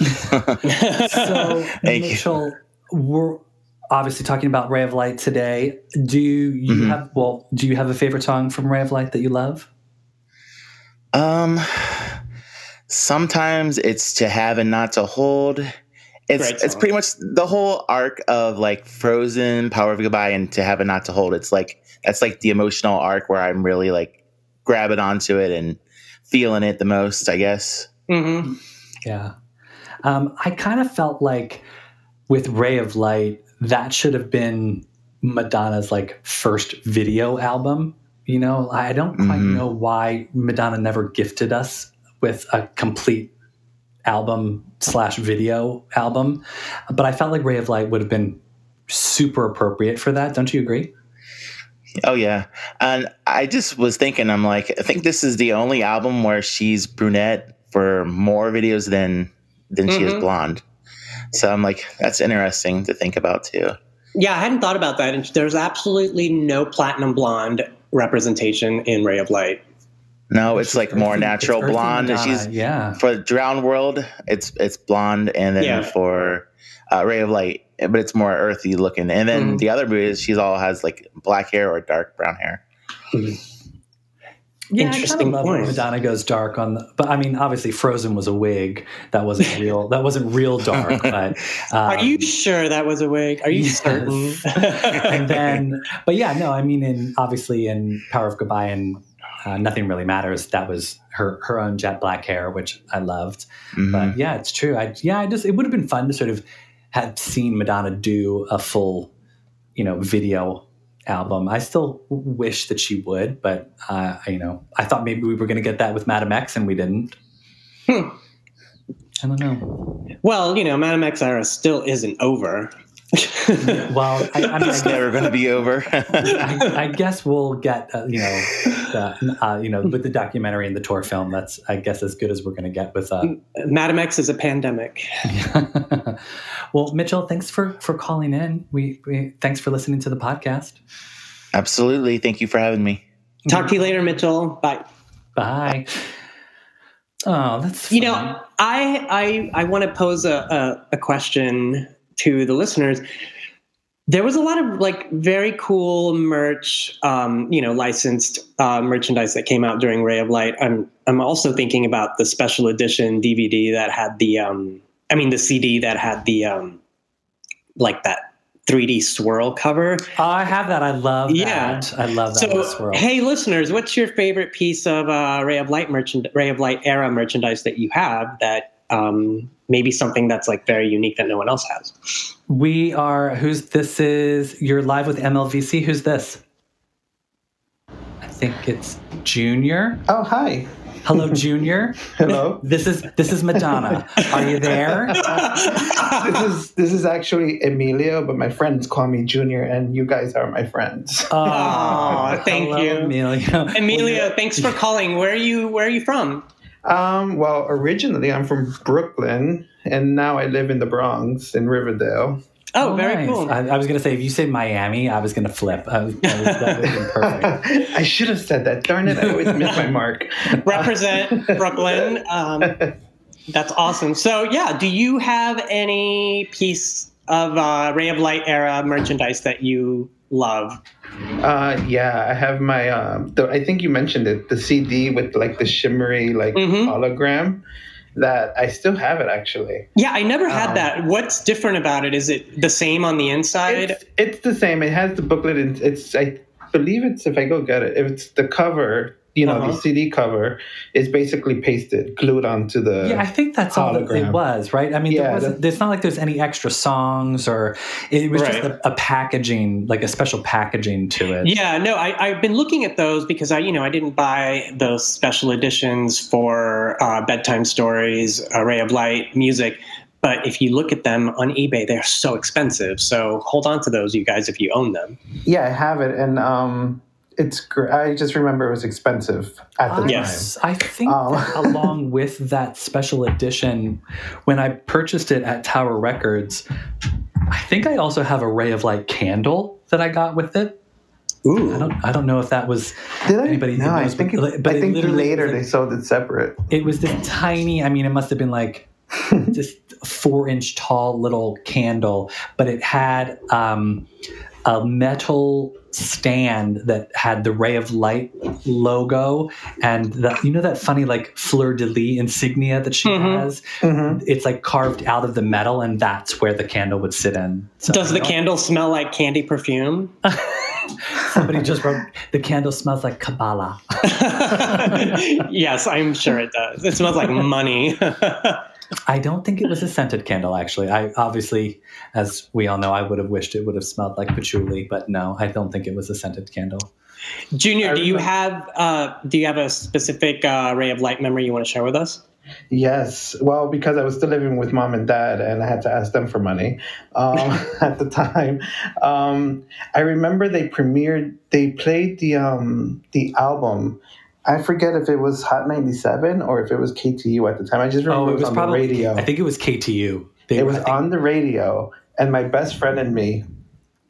Speaker 2: So,
Speaker 11: Thank you.
Speaker 2: Mitchell, we're obviously talking about Ray of Light today. Do you
Speaker 11: Mhm.
Speaker 2: have well? Do you have a favorite song from Ray of Light that you love?
Speaker 11: Um, sometimes it's to have and not to hold. It's it's pretty much the whole arc of like Frozen, Power of Goodbye, and to have and not to hold. It's like that's like the emotional arc where I'm really like grabbing onto it and feeling it the most. I guess.
Speaker 1: hmm
Speaker 2: Yeah. Um, I kind of felt like with Ray of Light, that should have been Madonna's like first video album. You know, I don't quite
Speaker 11: Mhm.
Speaker 2: know why Madonna never gifted us with a complete album slash video album, but I felt like Ray of Light would have been super appropriate for that. Don't you agree?
Speaker 11: Oh yeah, and I just was thinking, I'm like, I think this is the only album where she's brunette for more videos than than she is
Speaker 1: Mhm.
Speaker 11: blonde. So I'm like, that's interesting to think about too.
Speaker 1: Yeah, I hadn't thought about that. And there's absolutely no platinum blonde representation in Ray of Light.
Speaker 11: No, it's like more natural blonde.
Speaker 2: Madonna,
Speaker 11: She's
Speaker 2: yeah.
Speaker 11: for Drowned World, it's it's blonde, and then
Speaker 1: Yeah.
Speaker 11: for uh, Ray of Light, but it's more earthy looking. And then
Speaker 1: Mhm.
Speaker 11: the other movies, she's all has like black hair or dark brown hair.
Speaker 2: Yeah, I kind of
Speaker 1: Interesting
Speaker 2: love when
Speaker 1: point.
Speaker 2: Madonna goes dark on the. But I mean, obviously, Frozen was a wig. That wasn't real. that wasn't real dark. But um,
Speaker 1: Are you sure that was a wig? Are you
Speaker 2: yes.
Speaker 1: certain?
Speaker 2: and then, but yeah, no, I mean, in obviously in Power of Goodbye and uh, Nothing Really Matters, that was her her own jet black hair, which I loved.
Speaker 11: Mhm.
Speaker 2: But yeah, it's true. I yeah, I just it would have been fun to sort of have seen Madonna do a full, you know, video album. I still wish that she would, but uh, you know, I thought maybe we were going to get that with Madame X, and we didn't.
Speaker 1: Hmm.
Speaker 2: I don't know.
Speaker 1: well, you know, Madame X era still isn't over.
Speaker 2: well, I, I mean,
Speaker 11: it's never going to be over.
Speaker 2: I, I, guess we'll get uh, you know, the, uh, you know, with the documentary and the tour film. That's I guess as good as we're going to get with. Uh,
Speaker 1: Madame X is a pandemic.
Speaker 2: well, Mitchell, thanks for for calling in. We, we thanks for listening to the podcast.
Speaker 11: Absolutely, thank you for having me.
Speaker 1: Talk to you later, Mitchell. Bye.
Speaker 2: Bye. Oh, that's
Speaker 1: fun. you know, I I I want to pose a, a, a question to the listeners there was a lot of like very cool merch, um, you know, licensed uh, merchandise that came out during Ray of Light. I'm I'm also thinking about the special edition DVD that had the, um, I mean, the CD that had the, um, like that 3D swirl cover.
Speaker 2: Oh, I have that. I love
Speaker 1: yeah.
Speaker 2: that. I love that
Speaker 1: so,
Speaker 2: swirl.
Speaker 1: Hey, listeners, what's your favorite piece of uh, Ray of Light merchand- Ray of Light era merchandise that you have that um, maybe something that's like very unique that no one else has.
Speaker 2: We are who's this is you're live with MLVC. Who's this? I think it's Junior.
Speaker 12: Oh hi.
Speaker 2: Hello, Junior.
Speaker 12: Hello.
Speaker 2: This is this is Madonna. Are you there?
Speaker 12: this is this is actually Emilio, but my friends call me Junior, and you guys are my friends.
Speaker 1: Oh, thank
Speaker 2: hello,
Speaker 1: you,
Speaker 2: Emilio.
Speaker 1: Emilio, thanks for calling. Where are you? Where are you from?
Speaker 12: Um, well, originally I'm from Brooklyn, and now I live in the Bronx in Riverdale.
Speaker 1: Oh, very
Speaker 2: nice.
Speaker 1: cool.
Speaker 2: I, I was going to say, if you say Miami, I was going to flip. I was, I was, that would have been perfect.
Speaker 12: I should have said that. Darn it, I always miss my mark.
Speaker 1: Represent Brooklyn. Um, that's awesome. So, yeah, do you have any piece of uh, Ray of Light era merchandise that you love?
Speaker 12: Uh, yeah, I have my. Um, the, I think you mentioned it. The CD with like the shimmery like
Speaker 1: Mhm.
Speaker 12: hologram. That I still have it actually.
Speaker 1: Yeah, I never had
Speaker 12: Um,
Speaker 1: that. What's different about it? Is it the same on the inside?
Speaker 12: It's, it's the same. It has the booklet. And it's I believe it's if I go get it. If it's the cover, you know,
Speaker 1: Uh-huh.
Speaker 12: the CD cover is basically pasted, glued onto the.
Speaker 2: Yeah, I think that's all that it was, right? I mean,
Speaker 12: Yeah,
Speaker 2: there wasn't, it's not like there's any extra songs or it was
Speaker 1: Right.
Speaker 2: just a, a packaging, like a special packaging to it.
Speaker 1: Yeah, no, I, I've been looking at those because I, you know, I didn't buy those special editions for uh, bedtime stories, Ray of Light, music. But if you look at them on eBay, they're so expensive. So hold on to those, you guys, if you own them.
Speaker 12: Yeah, I have it, and um, it's. I just remember it was expensive at the
Speaker 2: I,
Speaker 12: time.
Speaker 1: Yes.
Speaker 2: I think
Speaker 12: Um.
Speaker 2: along with that special edition, when I purchased it at Tower Records, I think I also have a Ray of Light candle that I got with it.
Speaker 1: Ooh.
Speaker 2: I don't, I don't know if that was
Speaker 12: Did I?
Speaker 2: anybody
Speaker 12: no, I think.
Speaker 2: but-
Speaker 12: It,
Speaker 2: but
Speaker 12: I think later
Speaker 2: was
Speaker 12: they sold it separate.
Speaker 2: it was this tiny i mean it must have been like just four inch tall little candle but it had um, a metal stand that had the ray of light logo and the, you know that funny like fleur de lis insignia that she
Speaker 1: Mhm.
Speaker 2: has
Speaker 12: Mhm.
Speaker 2: it's like carved out of the metal and that's where the candle would sit in So,
Speaker 1: Does the
Speaker 2: know,
Speaker 1: candle smell like candy perfume?
Speaker 2: somebody just wrote the candle smells like kabbalah
Speaker 1: yes, I'm sure it does. It smells like money.
Speaker 2: I don't think it was a scented candle, actually. I obviously, as we all know, I would have wished it would have smelled like patchouli, but no, I don't think it was a scented candle.
Speaker 1: Junior, do you have uh, do you have a specific uh, ray of light memory you want to share with us?
Speaker 12: Yes. Well, because I was still living with mom and dad, and I had to ask them for money um, at the time. Um, I remember they premiered. They played the um, the album. I forget if it was Hot 97 or if it was KTU at the time. I just remember
Speaker 2: Oh,
Speaker 12: it was, on the radio.
Speaker 2: I think it was KTU. They,
Speaker 12: it was
Speaker 2: think-
Speaker 12: on the radio, and my best friend and me,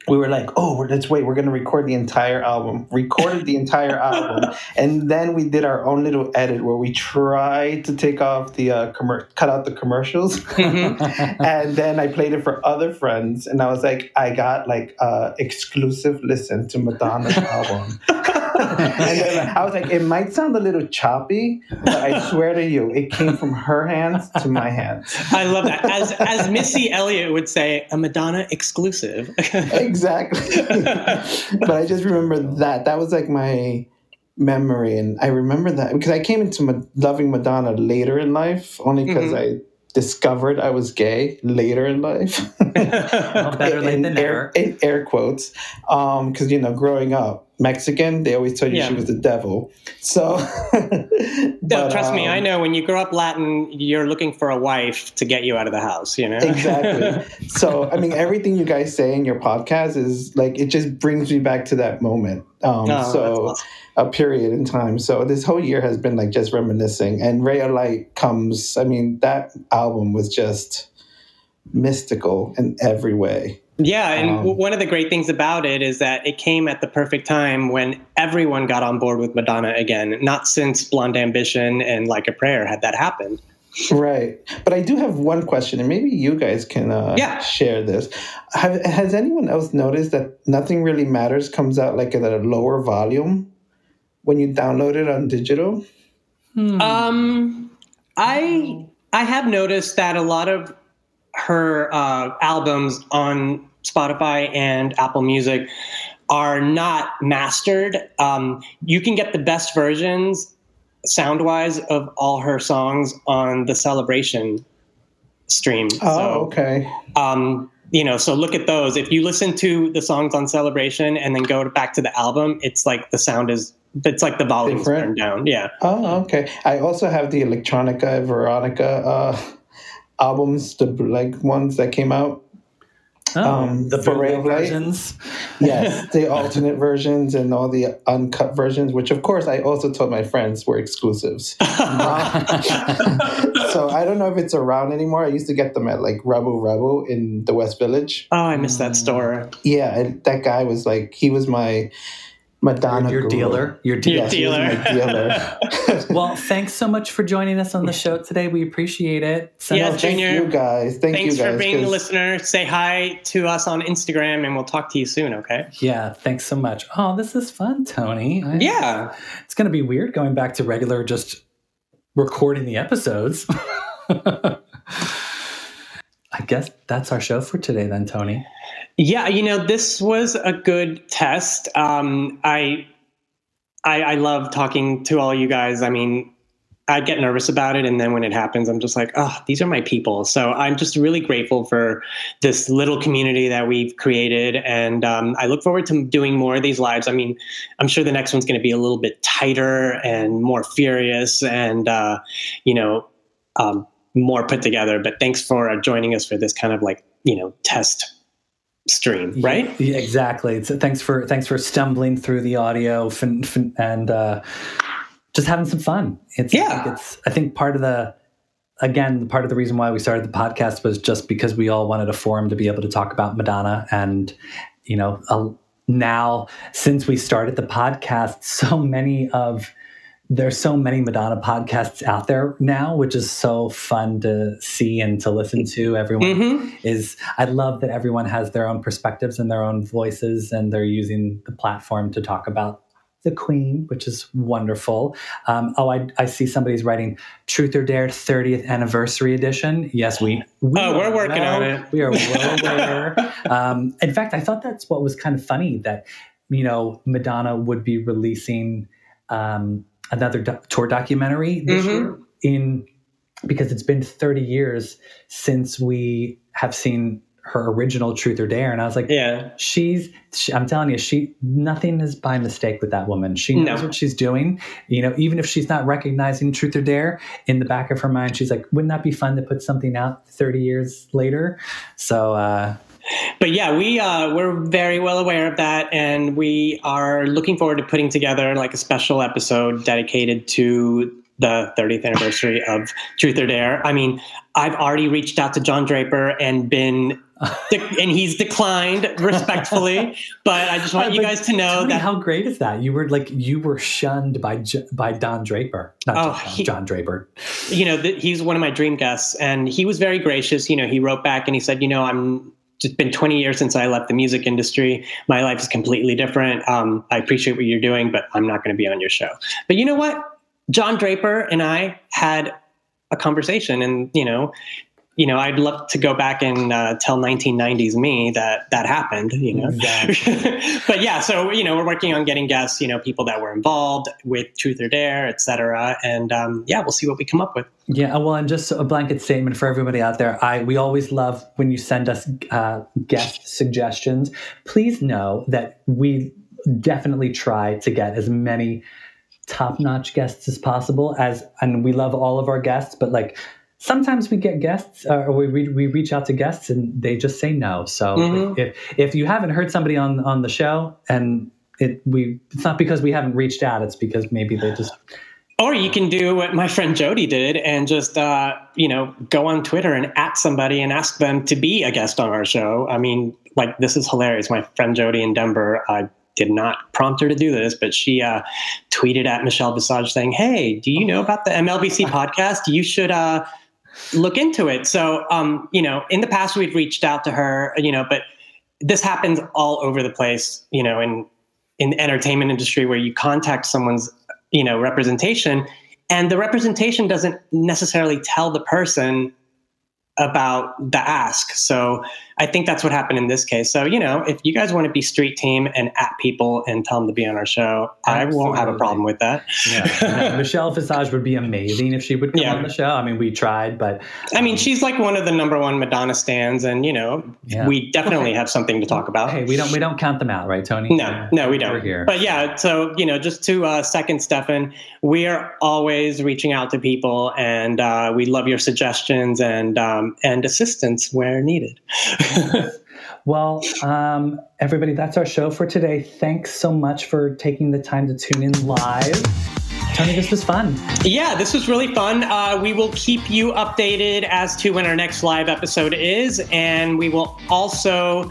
Speaker 12: we were like, "Oh, let's wait. We're going to record the entire album." Recorded the entire album, and then we did our own little edit where we tried to take off the uh, commer- cut out the commercials, and then I played it for other friends, and I was like, "I got like uh, exclusive listen to Madonna's album." And then I was like, it might sound a little choppy, but I swear to you, it came from her hands to my hands.
Speaker 1: I love that. As as Missy Elliott would say, a Madonna exclusive.
Speaker 12: exactly. but I just remember that. That was like my memory. And I remember that because I came into ma- loving Madonna later in life, only because mm-hmm. I discovered I was gay later in life.
Speaker 2: Well, better late
Speaker 12: in,
Speaker 2: than
Speaker 12: air,
Speaker 2: never.
Speaker 12: in air quotes. Um, because, you know, growing up, Mexican, they always told you
Speaker 1: Yeah.
Speaker 12: she was the devil. So,
Speaker 1: No,
Speaker 12: but,
Speaker 1: trust me,
Speaker 12: um,
Speaker 1: I know when you grow up Latin, you're looking for a wife to get you out of the house, you know?
Speaker 12: exactly. so, I mean, everything you guys say in your podcast is like it just brings me back to that moment. Um,
Speaker 1: Oh,
Speaker 12: so,
Speaker 1: awesome.
Speaker 12: a period in time. So this whole year has been like just reminiscing. And Ray of Light comes. I mean, that album was just mystical in every way.
Speaker 1: Yeah, and
Speaker 12: Um,
Speaker 1: one of the great things about it is that it came at the perfect time when everyone got on board with Madonna again. Not since Blonde Ambition and Like a Prayer had that happened.
Speaker 12: Right. But I do have one question, and maybe you guys can uh,
Speaker 1: Yeah.
Speaker 12: share this. Have, has anyone else noticed that Nothing Really Matters comes out like at a lower volume when you download it on digital?
Speaker 1: Um, I I have noticed that a lot of her uh, albums on Spotify and Apple Music are not mastered. Um, you can get the best versions sound wise of all her songs on the Celebration stream.
Speaker 12: Oh,
Speaker 1: So,
Speaker 12: okay.
Speaker 1: um, you know, so look at those. If you listen to the songs on Celebration and then go to, back to the album, it's like the sound is. It's like the volume's
Speaker 12: Different?
Speaker 1: turned down. Yeah.
Speaker 12: Oh, okay. I also have the Electronica Veronica uh, albums, the like ones that came out.
Speaker 2: Oh,
Speaker 12: Um,
Speaker 2: the
Speaker 12: for Ray
Speaker 2: bootleg
Speaker 12: of Light?
Speaker 2: versions.
Speaker 12: Yes, the alternate versions and all the uncut versions, which of course I also told my friends were exclusives. so I don't know if it's around anymore. I used to get them at like Rebel Rebel in the West Village.
Speaker 1: Oh, I missed that store.
Speaker 12: Yeah, that guy was like he was my Madonna
Speaker 2: Your
Speaker 12: guru.
Speaker 2: dealer. Your dealer.
Speaker 12: Yes, he was dealer.
Speaker 2: well, thanks so much for joining us on the show today. We appreciate it. Send
Speaker 1: Yeah,
Speaker 2: us-
Speaker 12: Thank
Speaker 1: Junior.
Speaker 12: you guys. Thank
Speaker 1: Thanks
Speaker 12: you guys.
Speaker 1: for being a listener. Say hi to us on Instagram and we'll talk to you soon, okay?
Speaker 2: Yeah, thanks so much. Oh, this is fun, Tony. I-
Speaker 1: Yeah.
Speaker 2: It's going to be weird going back to regular just recording the episodes. I guess that's our show for today, then, Tony.
Speaker 1: Yeah, you know, this was a good test. Um, I, I I love talking to all you guys. I mean, I get nervous about it, and then when it happens, I'm just like, oh, these are my people. So I'm just really grateful for this little community that we've created, and um, I look forward to doing more of these lives. I mean, I'm sure the next one's going to be a little bit tighter and more furious, and uh, you know, um, more put together. But thanks for uh, joining us for this kind of like you know test stream, right?
Speaker 2: Yeah, exactly. So thanks for thanks for stumbling through the audio fin, fin, and uh, just having some fun. It's,
Speaker 1: Yeah.
Speaker 2: I think it's I think part of the again part of the reason why we started the podcast was just because we all wanted a forum to be able to talk about Madonna and you know uh, now since we started the podcast, so many of there's so many Madonna podcasts out there now, which is so fun to see and to listen to. Everyone
Speaker 1: Mhm.
Speaker 2: is I love that everyone has their own perspectives and their own voices, and they're using the platform to talk about the Queen, which is wonderful. Um, oh, I, I see somebody's writing Truth or Dare 30th Anniversary Edition. Yes, we. we
Speaker 1: Oh, we're working
Speaker 2: well-
Speaker 1: on it.
Speaker 2: We are well aware. um, in fact, I thought that's what was kind of funny that you know Madonna would be releasing um, another do- tour documentary this
Speaker 1: Mhm.
Speaker 2: year in because it's been 30 years since we have seen her original Truth or Dare, and I was like,
Speaker 1: Yeah.
Speaker 2: she's. She, I'm telling you, she nothing is by mistake with that woman. She knows
Speaker 1: No.
Speaker 2: what she's doing. You know, even if she's not recognizing Truth or Dare, in the back of her mind, she's like, wouldn't that be fun to put something out 30 years later? So. uh
Speaker 1: But yeah, we uh, we're very well aware of that, and we are looking forward to putting together like a special episode dedicated to the 30th anniversary of Truth or Dare. I mean, I've already reached out to John Draper and been, and he's declined respectfully. But I just want you guys to know that
Speaker 2: how great is that? You were like you were shunned by J- by Don Draper, not
Speaker 1: Oh,
Speaker 2: John,
Speaker 1: he-
Speaker 2: John Draper.
Speaker 1: you know, th- he's one of my dream guests, and he was very gracious. You know, he wrote back and he said, you know, I'm just been 20 years since I left the music industry. My life is completely different. Um, I appreciate what you're doing, but I'm not going to be on your show. But you know what? John Draper and I had a conversation, and you know, you know, I'd love to go back and uh, tell 1990s me that that happened. You know, but yeah, so you know, we're working on getting guests. You know, people that were involved with Truth or Dare, et cetera, and um, yeah, we'll see what we come up with.
Speaker 2: Yeah, well, and just a blanket statement for everybody out there. I we always love when you send us uh, guest suggestions. Please know that we definitely try to get as many top-notch guests as possible. As and we love all of our guests, but like sometimes we get guests uh, or we, we reach out to guests and they just say no so mm-hmm. if if you haven't heard somebody on on the show and it we it's not because we haven't reached out it's because maybe they just
Speaker 1: or you can do what my friend Jody did and just, uh, you know, go on Twitter and at somebody and ask them to be a guest on our show. I mean, like, this is hilarious. My friend Jody in Denver, I did not prompt her to do this, but she uh, tweeted at Michelle Visage saying, Hey, do you know about the MLBC podcast? You should uh, look into it. So, um, you know, in the past, we've reached out to her, you know, but this happens all over the place, you know, in, in the entertainment industry where you contact someone's you know representation and the representation doesn't necessarily tell the person about the ask. So I think that's what happened in this case. So, you know, if you guys want to be street team and at people and tell them to be on our show, Absolutely. I won't have a problem with that.
Speaker 2: Yeah. Michelle Visage would be amazing if she would come yeah. on the show. I mean, we tried, but.
Speaker 1: Um, I mean, um, she's like one of the number one Madonna stands and, you know, yeah. we definitely okay. have something to talk about.
Speaker 2: Hey, we don't, we don't count them out, right, Tony?
Speaker 1: No, no, we don't. We're here. But yeah, so, you know, just to uh, second Stefan, we are always reaching out to people and uh, we love your suggestions and, um, and assistance where needed.
Speaker 2: well, um, everybody, that's our show for today. Thanks so much for taking the time to tune in live. Tony, this was fun.
Speaker 1: Yeah, this was really fun. Uh, we will keep you updated as to when our next live episode is, and we will also,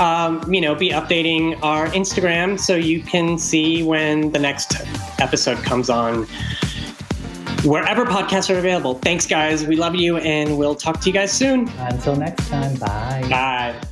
Speaker 1: um, you know, be updating our Instagram so you can see when the next episode comes on wherever podcasts are available. Thanks, guys. We love you, and we'll talk to you guys soon.
Speaker 2: Until next time, bye.
Speaker 1: Bye.